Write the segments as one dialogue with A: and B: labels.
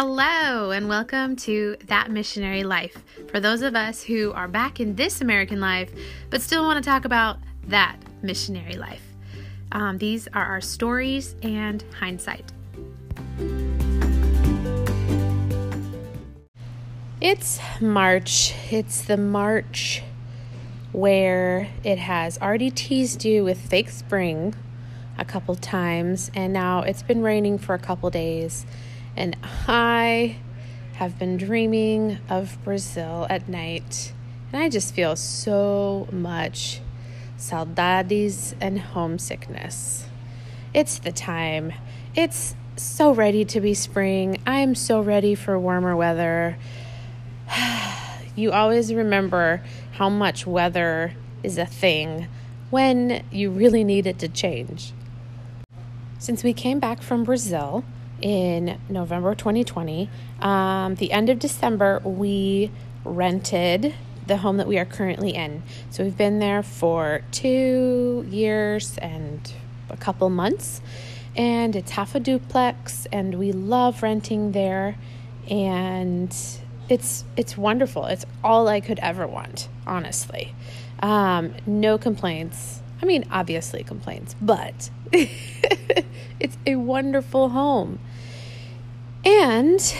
A: Hello, and welcome to That Missionary Life. For those of us who are back in this American life, but still want to talk about that missionary life. Um, these are our stories and hindsight. It's March. It's the March where it has already teased you with fake spring a couple times, and now it's been raining for a couple days. And I have been dreaming of Brazil at night, and I just feel so much saudades and homesickness. It's the time. It's so ready to be spring. I am so ready for warmer weather. you always remember how much weather is a thing when you really need it to change. Since we came back from Brazil in November 2020, um, the end of December, we rented the home that we are currently in. So we've been there for two years and a couple months, and it's half a duplex, and we love renting there. And it's it's wonderful. It's all I could ever want, honestly. Um, no complaints. I mean, obviously complaints, but it's a wonderful home. And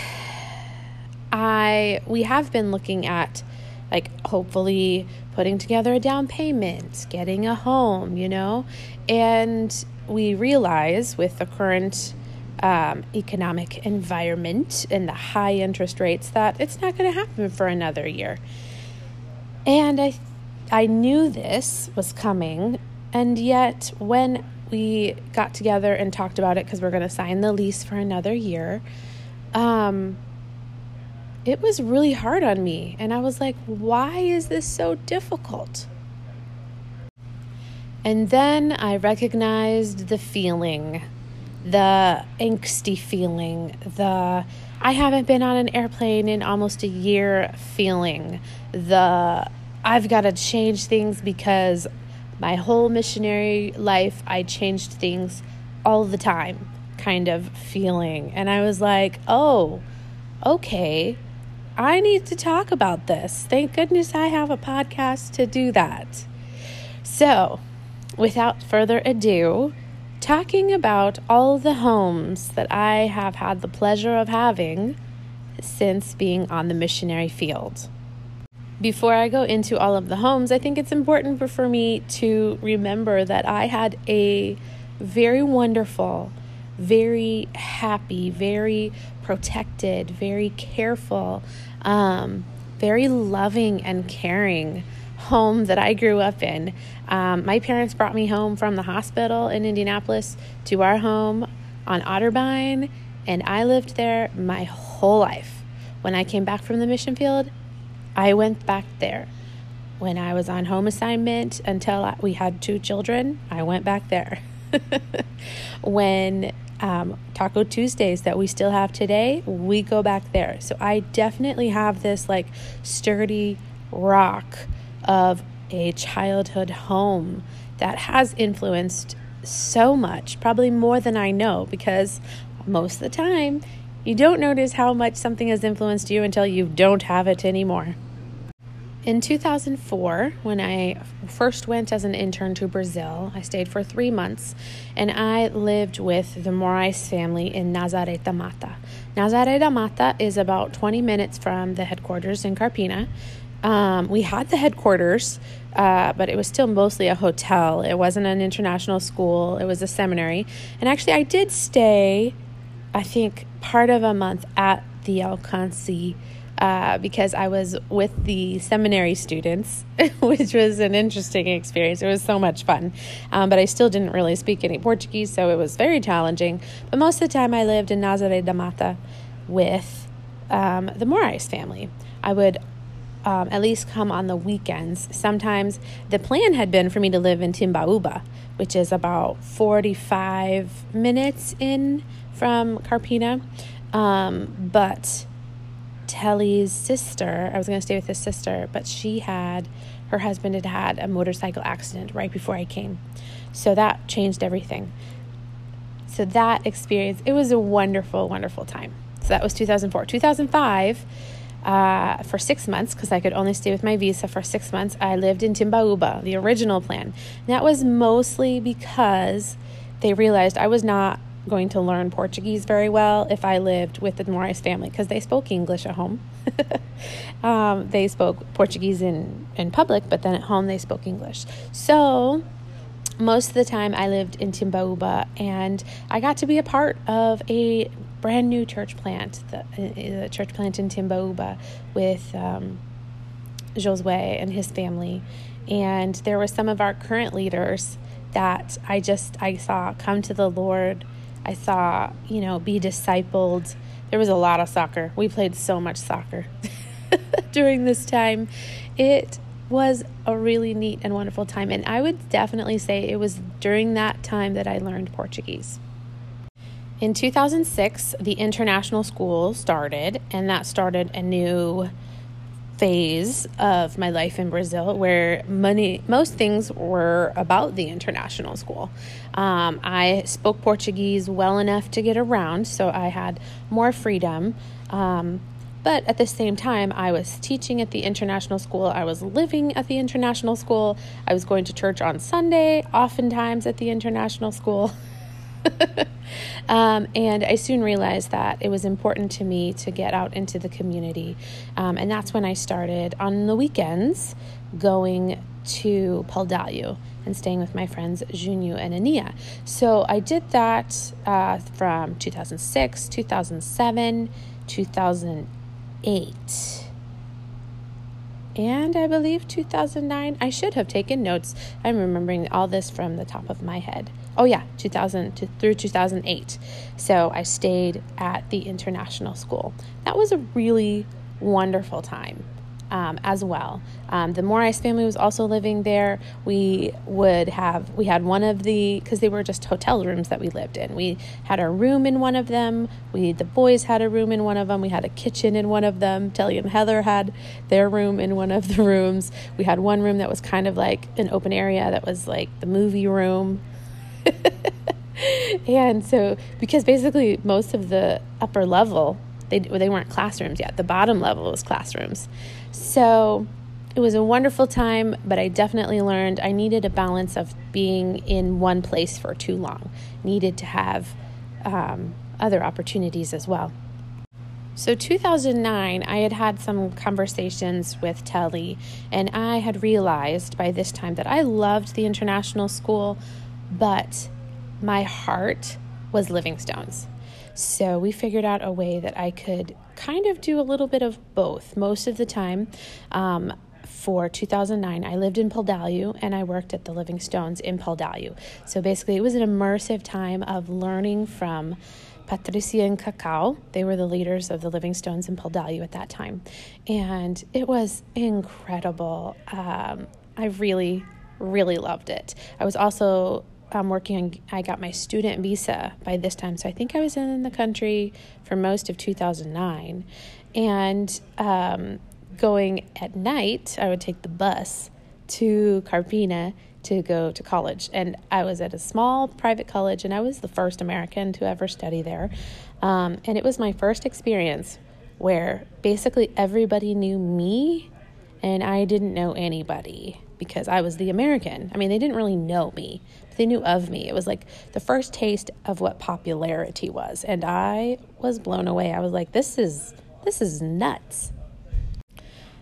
A: I we have been looking at like hopefully putting together a down payment, getting a home, you know, and we realize with the current um, economic environment and the high interest rates that it's not going to happen for another year. And I, I knew this was coming, and yet when we got together and talked about it because we're going to sign the lease for another year, um, it was really hard on me. And I was like, why is this so difficult? And then I recognized the feeling the angsty feeling, the I haven't been on an airplane in almost a year feeling, the I've got to change things because my whole missionary life I changed things all the time kind of feeling. And I was like, oh, okay, I need to talk about this. Thank goodness I have a podcast to do that. So, without further ado, talking about all the homes that I have had the pleasure of having since being on the missionary field. Before I go into all of the homes, I think it's important for me to remember that I had a very wonderful, very happy, very protected, very careful, um, very loving and caring home that I grew up in. Um, my parents brought me home from the hospital in Indianapolis to our home on Otterbein, and I lived there my whole life. When I came back from the mission field, I went back there. When I was on home assignment until we had two children, I went back there. when um, Taco Tuesdays that we still have today, we go back there. So I definitely have this like sturdy rock of a childhood home that has influenced so much, probably more than I know, because most of the time you don't notice how much something has influenced you until you don't have it anymore. In 2004, when I first went as an intern to Brazil, I stayed for three months and I lived with the Moraes family in Nazaré da Mata. Nazaré da Mata is about 20 minutes from the headquarters in Carpina. Um, we had the headquarters, uh, but it was still mostly a hotel. It wasn't an international school, it was a seminary. And actually, I did stay, I think, part of a month at the Alcance. Uh, because I was with the seminary students, which was an interesting experience. It was so much fun. Um, but I still didn't really speak any Portuguese, so it was very challenging. But most of the time, I lived in Nazaré da Mata with um, the Moraes family. I would um, at least come on the weekends. Sometimes the plan had been for me to live in Timbaúba, which is about 45 minutes in from Carpina. Um, but Telly's sister, I was going to stay with his sister, but she had, her husband had had a motorcycle accident right before I came. So that changed everything. So that experience, it was a wonderful, wonderful time. So that was 2004. 2005, uh, for six months, because I could only stay with my visa for six months, I lived in Timbaúba, the original plan. And that was mostly because they realized I was not going to learn Portuguese very well if I lived with the Moraes family because they spoke English at home. um, they spoke Portuguese in, in public, but then at home they spoke English. So most of the time I lived in Timbaúba and I got to be a part of a brand new church plant, the, uh, the church plant in Timbaúba with um, Josue and his family. And there were some of our current leaders that I just I saw come to the Lord. I saw, you know, be discipled. There was a lot of soccer. We played so much soccer during this time. It was a really neat and wonderful time. And I would definitely say it was during that time that I learned Portuguese. In 2006, the international school started, and that started a new phase of my life in Brazil where money, most things were about the international school. Um, I spoke Portuguese well enough to get around, so I had more freedom. Um, but at the same time, I was teaching at the international school. I was living at the international school. I was going to church on Sunday, oftentimes at the international school. um, and I soon realized that it was important to me to get out into the community. Um, and that's when I started on the weekends going to Pau d'Alho and staying with my friends Junio and Ania. So I did that uh, from 2006, 2007, 2008 and I believe 2009. I should have taken notes. I'm remembering all this from the top of my head. Oh, yeah, 2000 to, through 2008. So I stayed at the international school. That was a really wonderful time um, as well. Um, the Moraes family was also living there. We would have, we had one of the, because they were just hotel rooms that we lived in. We had a room in one of them. We, the boys had a room in one of them. We had a kitchen in one of them. Telly and Heather had their room in one of the rooms. We had one room that was kind of like an open area that was like the movie room. and so, because basically most of the upper level they, they weren't classrooms yet. The bottom level was classrooms. So it was a wonderful time, but I definitely learned I needed a balance of being in one place for too long, needed to have um, other opportunities as well. So, 2009, I had had some conversations with Telly, and I had realized by this time that I loved the international school, but my heart was Living Stones. So we figured out a way that I could kind of do a little bit of both most of the time. Um, for 2009, I lived in Pau d'Alho and I worked at the Living Stones in Pau d'Alho. So basically, it was an immersive time of learning from Patricia and Cacau. They were the leaders of the Living Stones in Pau d'Alho at that time. And it was incredible. Um, I really, really loved it. I was also I'm working on, I got my student visa by this time. So I think I was in the country for most of 2009. And um, going at night, I would take the bus to Carpina to go to college. And I was at a small private college, and I was the first American to ever study there. Um, and it was my first experience where basically everybody knew me and I didn't know anybody because I was the American. I mean, they didn't really know me, but they knew of me. It was like the first taste of what popularity was, and I was blown away. I was like, this is this is nuts.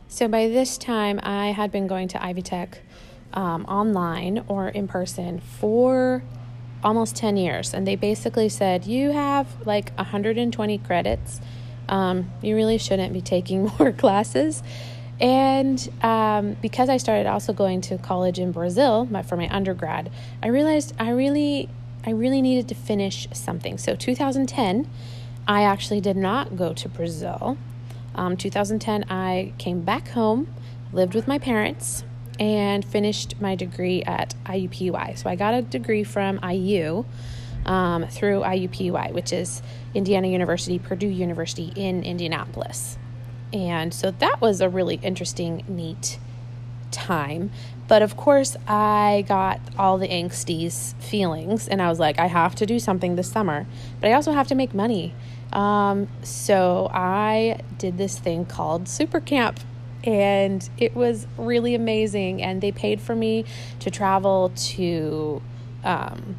A: So by this time, I had been going to Ivy Tech um, online or in person for almost 10 years, and they basically said, you have like 120 credits. Um, you really shouldn't be taking more classes. And um, because I started also going to college in Brazil my, for my undergrad, I realized I really, I really needed to finish something. So 2010, I actually did not go to Brazil. Um, 2010, I came back home, lived with my parents, and finished my degree at IUPUI. So I got a degree from IU um, through IUPUI, which is Indiana University, Purdue University in Indianapolis. And so that was a really interesting, neat time. But of course, I got all the angsty feelings, and I was like, I have to do something this summer, but I also have to make money. Um, so I did this thing called Super Camp and it was really amazing. And they paid for me to travel to um,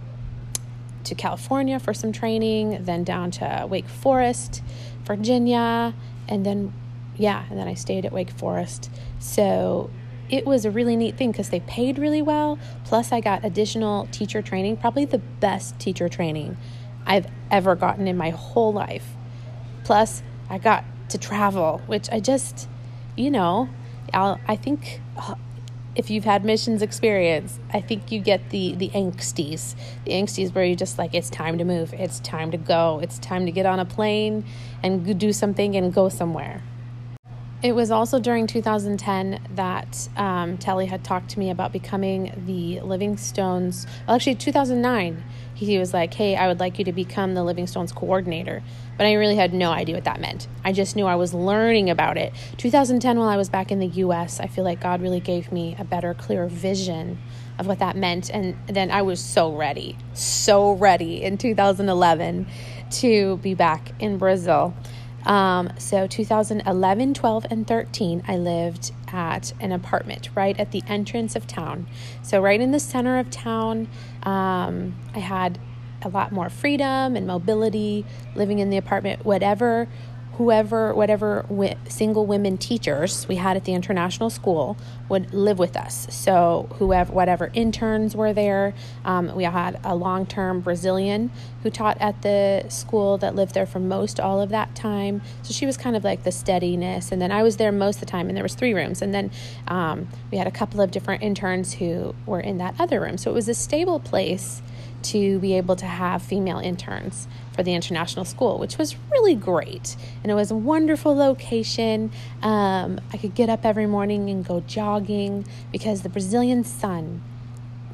A: to California for some training, then down to Wake Forest, Virginia, and then yeah, and then I stayed at Wake Forest. So it was a really neat thing because they paid really well. Plus, I got additional teacher training, probably the best teacher training I've ever gotten in my whole life. Plus, I got to travel, which I just, you know, I'll, I think uh, if you've had missions experience, I think you get the the angsties. The angsties where you're just like it's time to move, it's time to go, it's time to get on a plane and do something and go somewhere. It was also during 2010 that um, Telly had talked to me about becoming the Living Stones. Well, actually, 2009, he was like, Hey, I would like you to become the Living Stones coordinator. But I really had no idea what that meant. I just knew I was learning about it. 2010, while I was back in the US, I feel like God really gave me a better, clearer vision of what that meant. And then I was so ready, so ready in 2011 to be back in Brazil. Um, so 2011, 12, and 13, I lived at an apartment right at the entrance of town. So right in the center of town, um, I had a lot more freedom and mobility living in the apartment, whatever whoever, whatever wi- single women teachers we had at the international school would live with us. So, whoever, whatever interns were there, um, we had a long term Brazilian who taught at the school that lived there for most all of that time. So, she was kind of like the steadiness. And then I was there most of the time, and there was three rooms. And then um, we had a couple of different interns who were in that other room. So, it was a stable place to be able to have female interns for the international school, which was really great. And it was a wonderful location. Um, I could get up every morning and go jogging because the Brazilian sun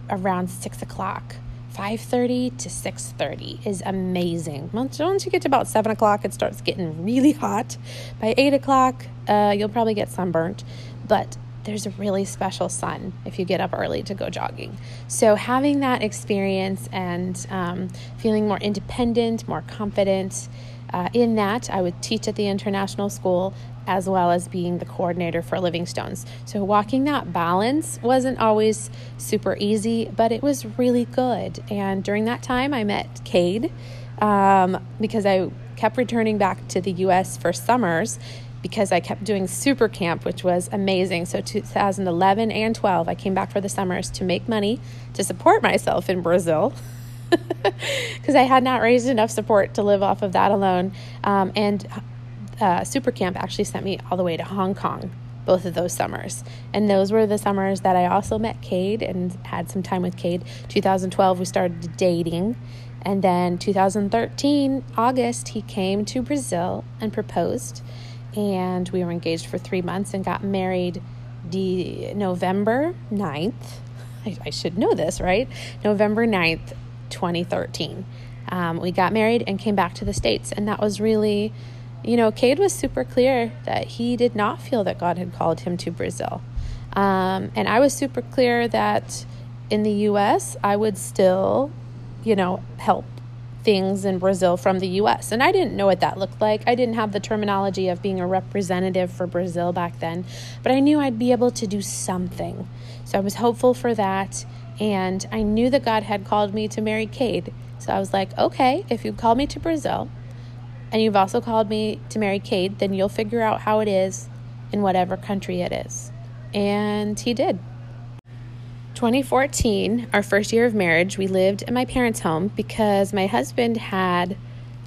A: around six o'clock. 5.30 to 6.30 is amazing once, you get to about 7 o'clock it starts getting really hot by 8 o'clock uh, you'll probably get sunburnt but there's a really special sun if you get up early to go jogging. So, having that experience and um, feeling more independent, more confident uh, in that, I would teach at the international school as well as being the coordinator for Living Stones. So, walking that balance wasn't always super easy, but it was really good. And during that time, I met Cade um, because I kept returning back to the US for summers because I kept doing super camp, which was amazing. So 2011 and 12, I came back for the summers to make money to support myself in Brazil. Because I had not raised enough support to live off of that alone. Um, and uh, Super Camp actually sent me all the way to Hong Kong both of those summers. And those were the summers that I also met Cade and had some time with Cade. 2012, we started dating. And then 2013, August, he came to Brazil and proposed and we were engaged for three months and got married the November 9th. I, I should know this, right? November 9th, 2013. Um, we got married and came back to the States. And that was really, you know, Cade was super clear that he did not feel that God had called him to Brazil. Um, and I was super clear that in the US, I would still, you know, help things in Brazil from the US. And I didn't know what that looked like. I didn't have the terminology of being a representative for Brazil back then, but I knew I'd be able to do something. So I was hopeful for that. And I knew that God had called me to marry Cade. So I was like, okay, if you've called me to Brazil and you've also called me to marry Cade, then you'll figure out how it is in whatever country it is. And he did. 2014, our first year of marriage, we lived in my parents' home because my husband had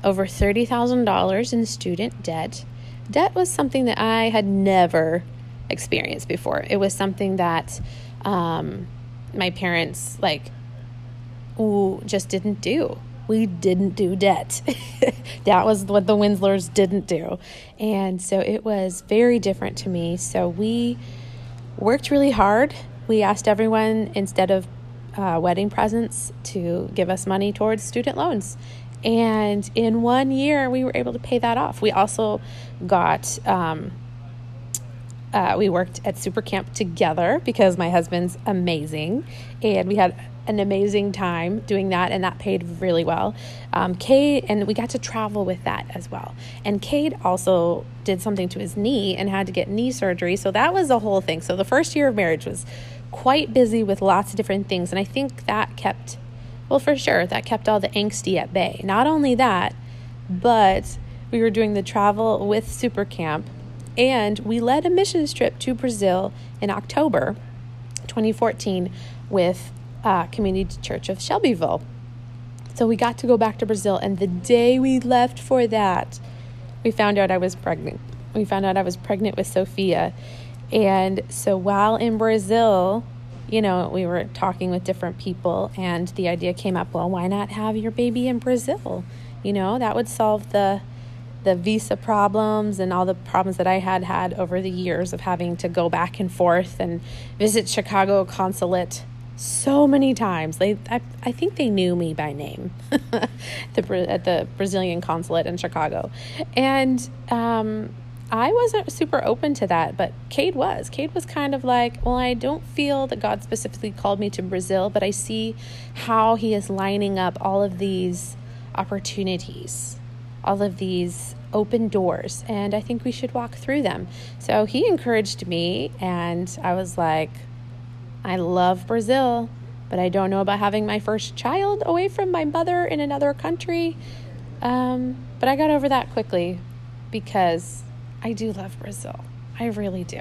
A: over $30,000 in student debt. Debt was something that I had never experienced before. It was something that um, my parents, like, ooh, just didn't do. We didn't do debt. that was what the Winslers didn't do. And so it was very different to me. So we worked really hard we asked everyone instead of uh, wedding presents to give us money towards student loans. And in one year, we were able to pay that off. We also got um, uh, we worked at Super Camp together because my husband's amazing, and we had an amazing time doing that, and that paid really well. Um, and we got to travel with that as well. And Cade also did something to his knee and had to get knee surgery, so that was a whole thing. So the first year of marriage was quite busy with lots of different things, and I think that kept, well, for sure, that kept all the angsty at bay. Not only that, but we were doing the travel with Super Camp, and we led a missions trip to Brazil in October 2014 with uh, Community Church of Shelbyville. So we got to go back to Brazil, and the day we left for that, we found out I was pregnant. We found out I was pregnant with Sophia. And so while in Brazil, you know, we were talking with different people, and the idea came up well, why not have your baby in Brazil? You know, that would solve the the visa problems and all the problems that I had had over the years of having to go back and forth and visit Chicago consulate so many times. They, I, I think they knew me by name, the at the Brazilian consulate in Chicago, and um, I wasn't super open to that. But Cade was. Cade was kind of like, well, I don't feel that God specifically called me to Brazil, but I see how He is lining up all of these opportunities, all of these open doors, and I think we should walk through them. So he encouraged me, and I was like I love Brazil, but I don't know about having my first child away from my mother in another country. Um, but I got over that quickly because I do love Brazil. I really do.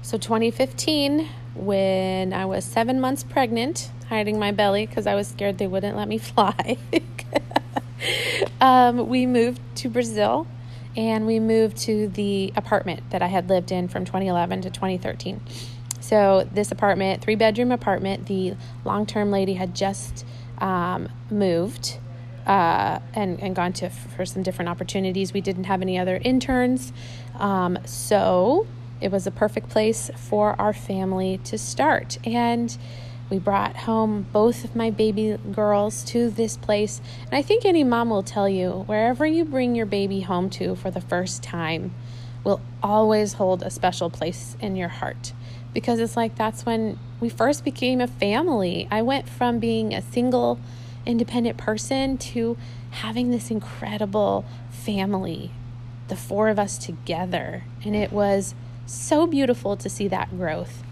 A: So, 2015, when I was seven months pregnant, hiding my belly because I was scared they wouldn't let me fly, um, we moved to Brazil and we moved to the apartment that I had lived in from 2011 to 2013. So, this apartment, three bedroom apartment, the long term lady had just um, moved uh, and, and gone to for some different opportunities. We didn't have any other interns. Um, so, it was a perfect place for our family to start. And we brought home both of my baby girls to this place. And I think any mom will tell you wherever you bring your baby home to for the first time will always hold a special place in your heart because it's like that's when we first became a family. I went from being a single, independent person to having this incredible family, the four of us together. And it was so beautiful to see that growth.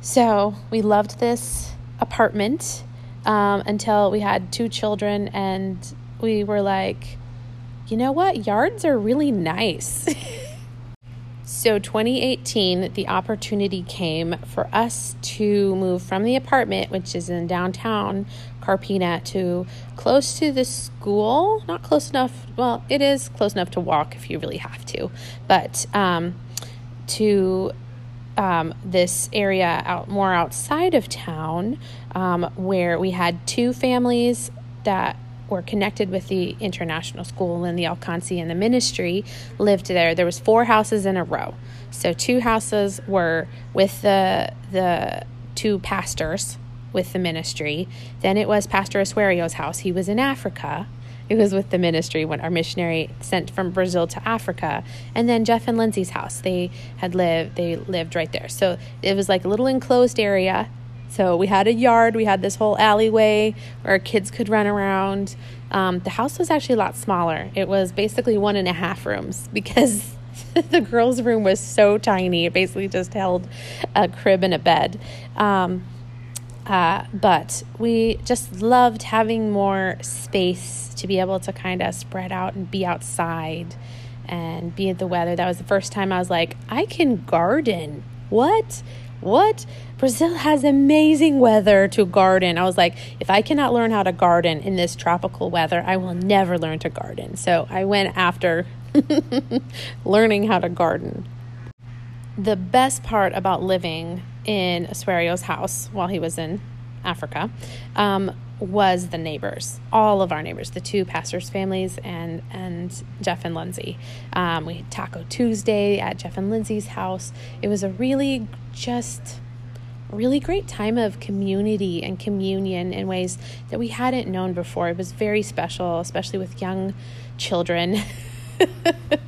A: So we loved this apartment um, until we had two children, and we were like, you know what? Yards are really nice. So, 2018, the opportunity came for us to move from the apartment, which is in downtown Carpina, to close to the school. Not close enough, well, it is close enough to walk if you really have to, but um, to um, this area out more outside of town um, where we had two families that were connected with the international school and the Alcance and the ministry lived there. There was four houses in a row. So two houses were with the the two pastors with the ministry. Then it was Pastor Asuerio's house. He was in Africa. It was with the ministry when our missionary sent from Brazil to Africa. And then Jeff and Lindsay's house. They had lived they lived right there. So it was like a little enclosed area so we had a yard, we had this whole alleyway where kids could run around. Um, the house was actually a lot smaller. It was basically one and a half rooms because the girls' room was so tiny. It basically just held a crib and a bed. Um, uh, but we just loved having more space to be able to kind of spread out and be outside and be at the weather. That was the first time I was like, I can garden. What? What? Brazil has amazing weather to garden. I was like, if I cannot learn how to garden in this tropical weather, I will never learn to garden. So I went after learning how to garden. The best part about living in Asuerio's house while he was in Africa um, was the neighbors, all of our neighbors, the two pastors' families, and and Jeff and Lindsay. Um, we had Taco Tuesday at Jeff and Lindsay's house. It was a really just really great time of community and communion in ways that we hadn't known before. It was very special, especially with young children. it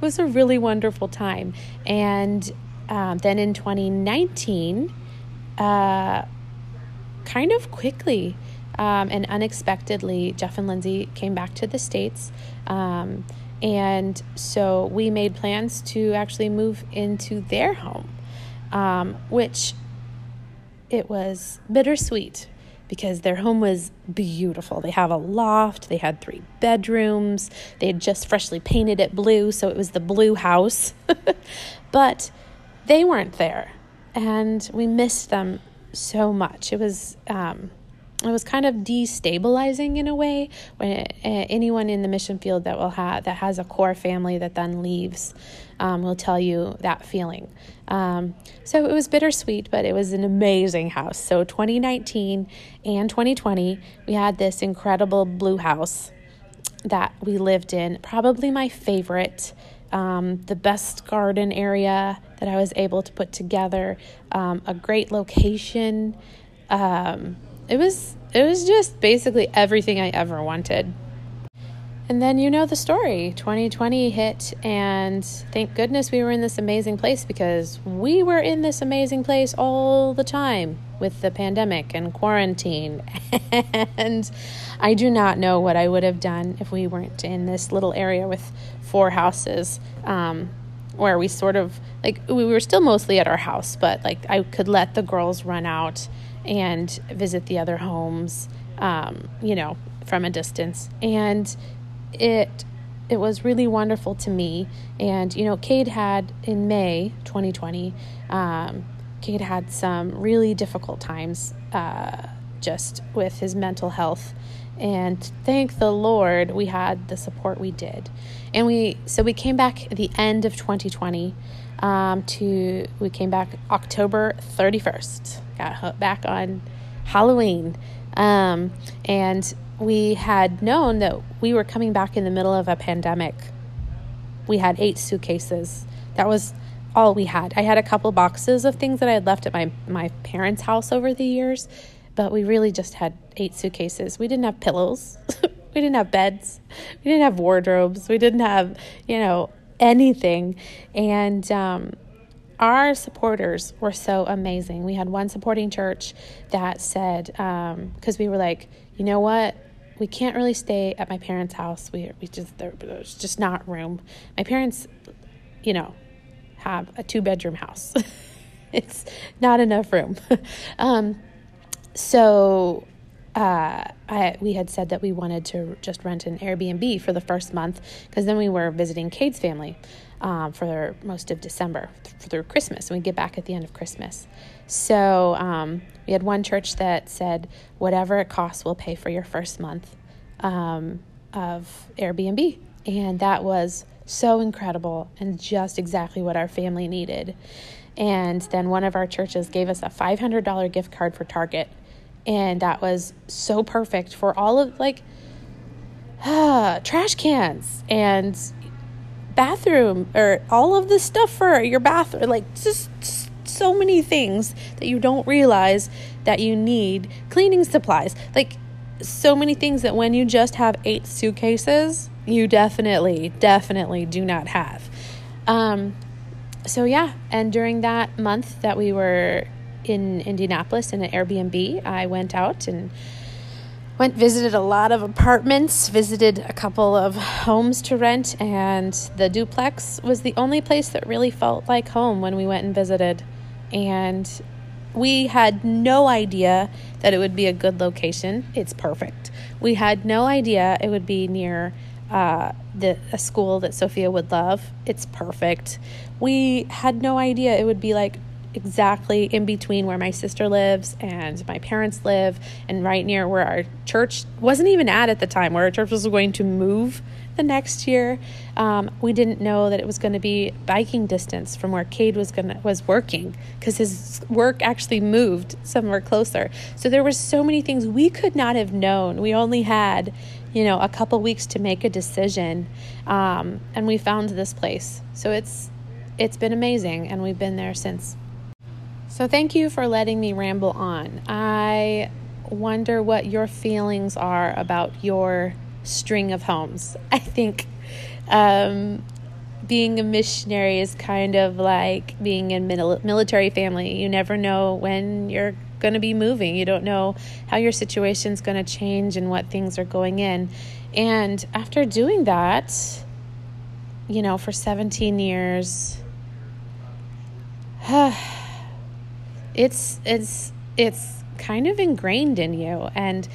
A: was a really wonderful time. And um, then in 2019, uh, kind of quickly um, and unexpectedly, Jeff and Lindsay came back to the States. Um, and so we made plans to actually move into their home, um, which it was bittersweet because their home was beautiful. They have a loft, they had three bedrooms, they had just freshly painted it blue, so it was the blue house. but they weren't there, and we missed them so much. It was um, it was kind of destabilizing in a way when it, uh, anyone in the mission field that will have that has a core family that then leaves um, will tell you that feeling. Um, so it was bittersweet, but it was an amazing house. So 2019 and 2020, we had this incredible blue house that we lived in. Probably my favorite. Um, the best garden area that I was able to put together, um, a great location. Um, it was it was just basically everything I ever wanted. And then you know the story. 2020 hit, and thank goodness we were in this amazing place because we were in this amazing place all the time with the pandemic and quarantine. and I do not know what I would have done if we weren't in this little area with four houses um, where we sort of like we were still mostly at our house, but like I could let the girls run out and visit the other homes, um, you know, from a distance. And it it was really wonderful to me. And you know, Cade had in May 2020, um, Cade had some really difficult times uh, just with his mental health. And thank the Lord we had the support we did. And we so we came back at the end of 2020 um, to we came back October 31st. Got back on Halloween, um, and we had known that we were coming back in the middle of a pandemic. We had eight suitcases. That was all we had. I had a couple boxes of things that I had left at my my parents' house over the years, but we really just had eight suitcases. We didn't have pillows. we didn't have beds. We didn't have wardrobes. We didn't have, you know, anything. And um, our supporters were so amazing. We had one supporting church that said, because um, we were like, you know what? We can't really stay at my parents' house. We, we just there, there's just not room. My parents, you know, have a two bedroom house. it's not enough room. um, so uh, I, we had said that we wanted to just rent an Airbnb for the first month because then we were visiting Cade's family um, for most of December through Christmas, and we get back at the end of Christmas. So um, we had one church that said, whatever it costs, we'll pay for your first month um, of Airbnb. And that was so incredible and just exactly what our family needed. And then one of our churches gave us a $500 gift card for Target and that was so perfect for all of like trash cans and bathroom or all of the stuff for your bathroom like just, just so many things that you don't realize that you need cleaning supplies. Like so many things that when you just have eight suitcases you definitely definitely do not have. Um so yeah. And during that month that we were in Indianapolis in an Airbnb. I went out and went visited a lot of apartments, visited a couple of homes to rent, and the duplex was the only place that really felt like home when we went and visited. And we had no idea that it would be a good location. It's perfect. We had no idea it would be near uh, the a school that Sophia would love. It's perfect. We had no idea it would be like exactly in between where my sister lives and my parents live, and right near where our church wasn't even at at the time, where our church was going to move the next year. Um, we didn't know that it was going to be biking distance from where Cade was going to was working because his work actually moved somewhere closer. So there were so many things we could not have known. We only had, you know, a couple weeks to make a decision, um, and we found this place. So it's it's been amazing, and we've been there since. So, thank you for letting me ramble on. I wonder what your feelings are about your string of homes. I think Um, being a missionary is kind of like being in mil- military family. You never know when you're going to be moving. You don't know how your situation's going to change and what things are going in. And after doing that, you know, for 17 years, it's it's it's kind of ingrained in you and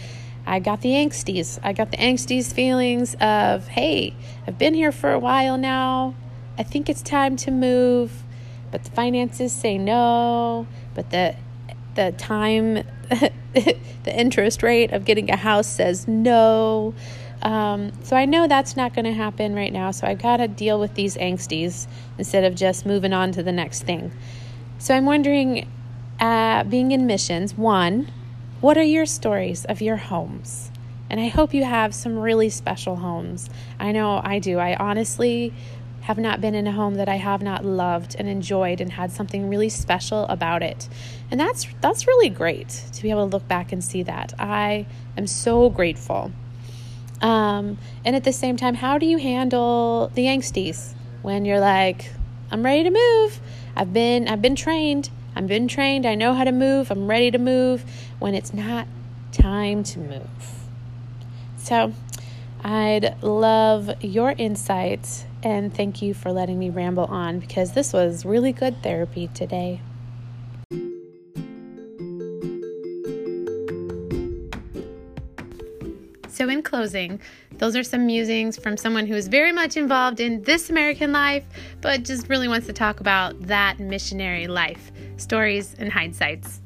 A: I got the angsties. I got the angsties feelings of, hey, I've been here for a while now. I think it's time to move, but the finances say no, but the the time the interest rate of getting a house says no. Um, so I know that's not going to happen right now. So I've got to deal with these angsties instead of just moving on to the next thing. So I'm wondering, uh, being in missions, one, what are your stories of your homes? And I hope you have some really special homes. I know I do. I honestly have not been in a home that I have not loved and enjoyed and had something really special about it. And that's that's really great to be able to look back and see that. I am so grateful. Um, and at the same time, how do you handle the angsties when you're like, I'm ready to move. I've been I've been trained. I've been trained. I know how to move. I'm ready to move when it's not time to move. So, I'd love your insights and thank you for letting me ramble on because this was really good therapy today. So, in closing, those are some musings from someone who is very much involved in this American life, but just really wants to talk about that missionary life, stories and hindsights.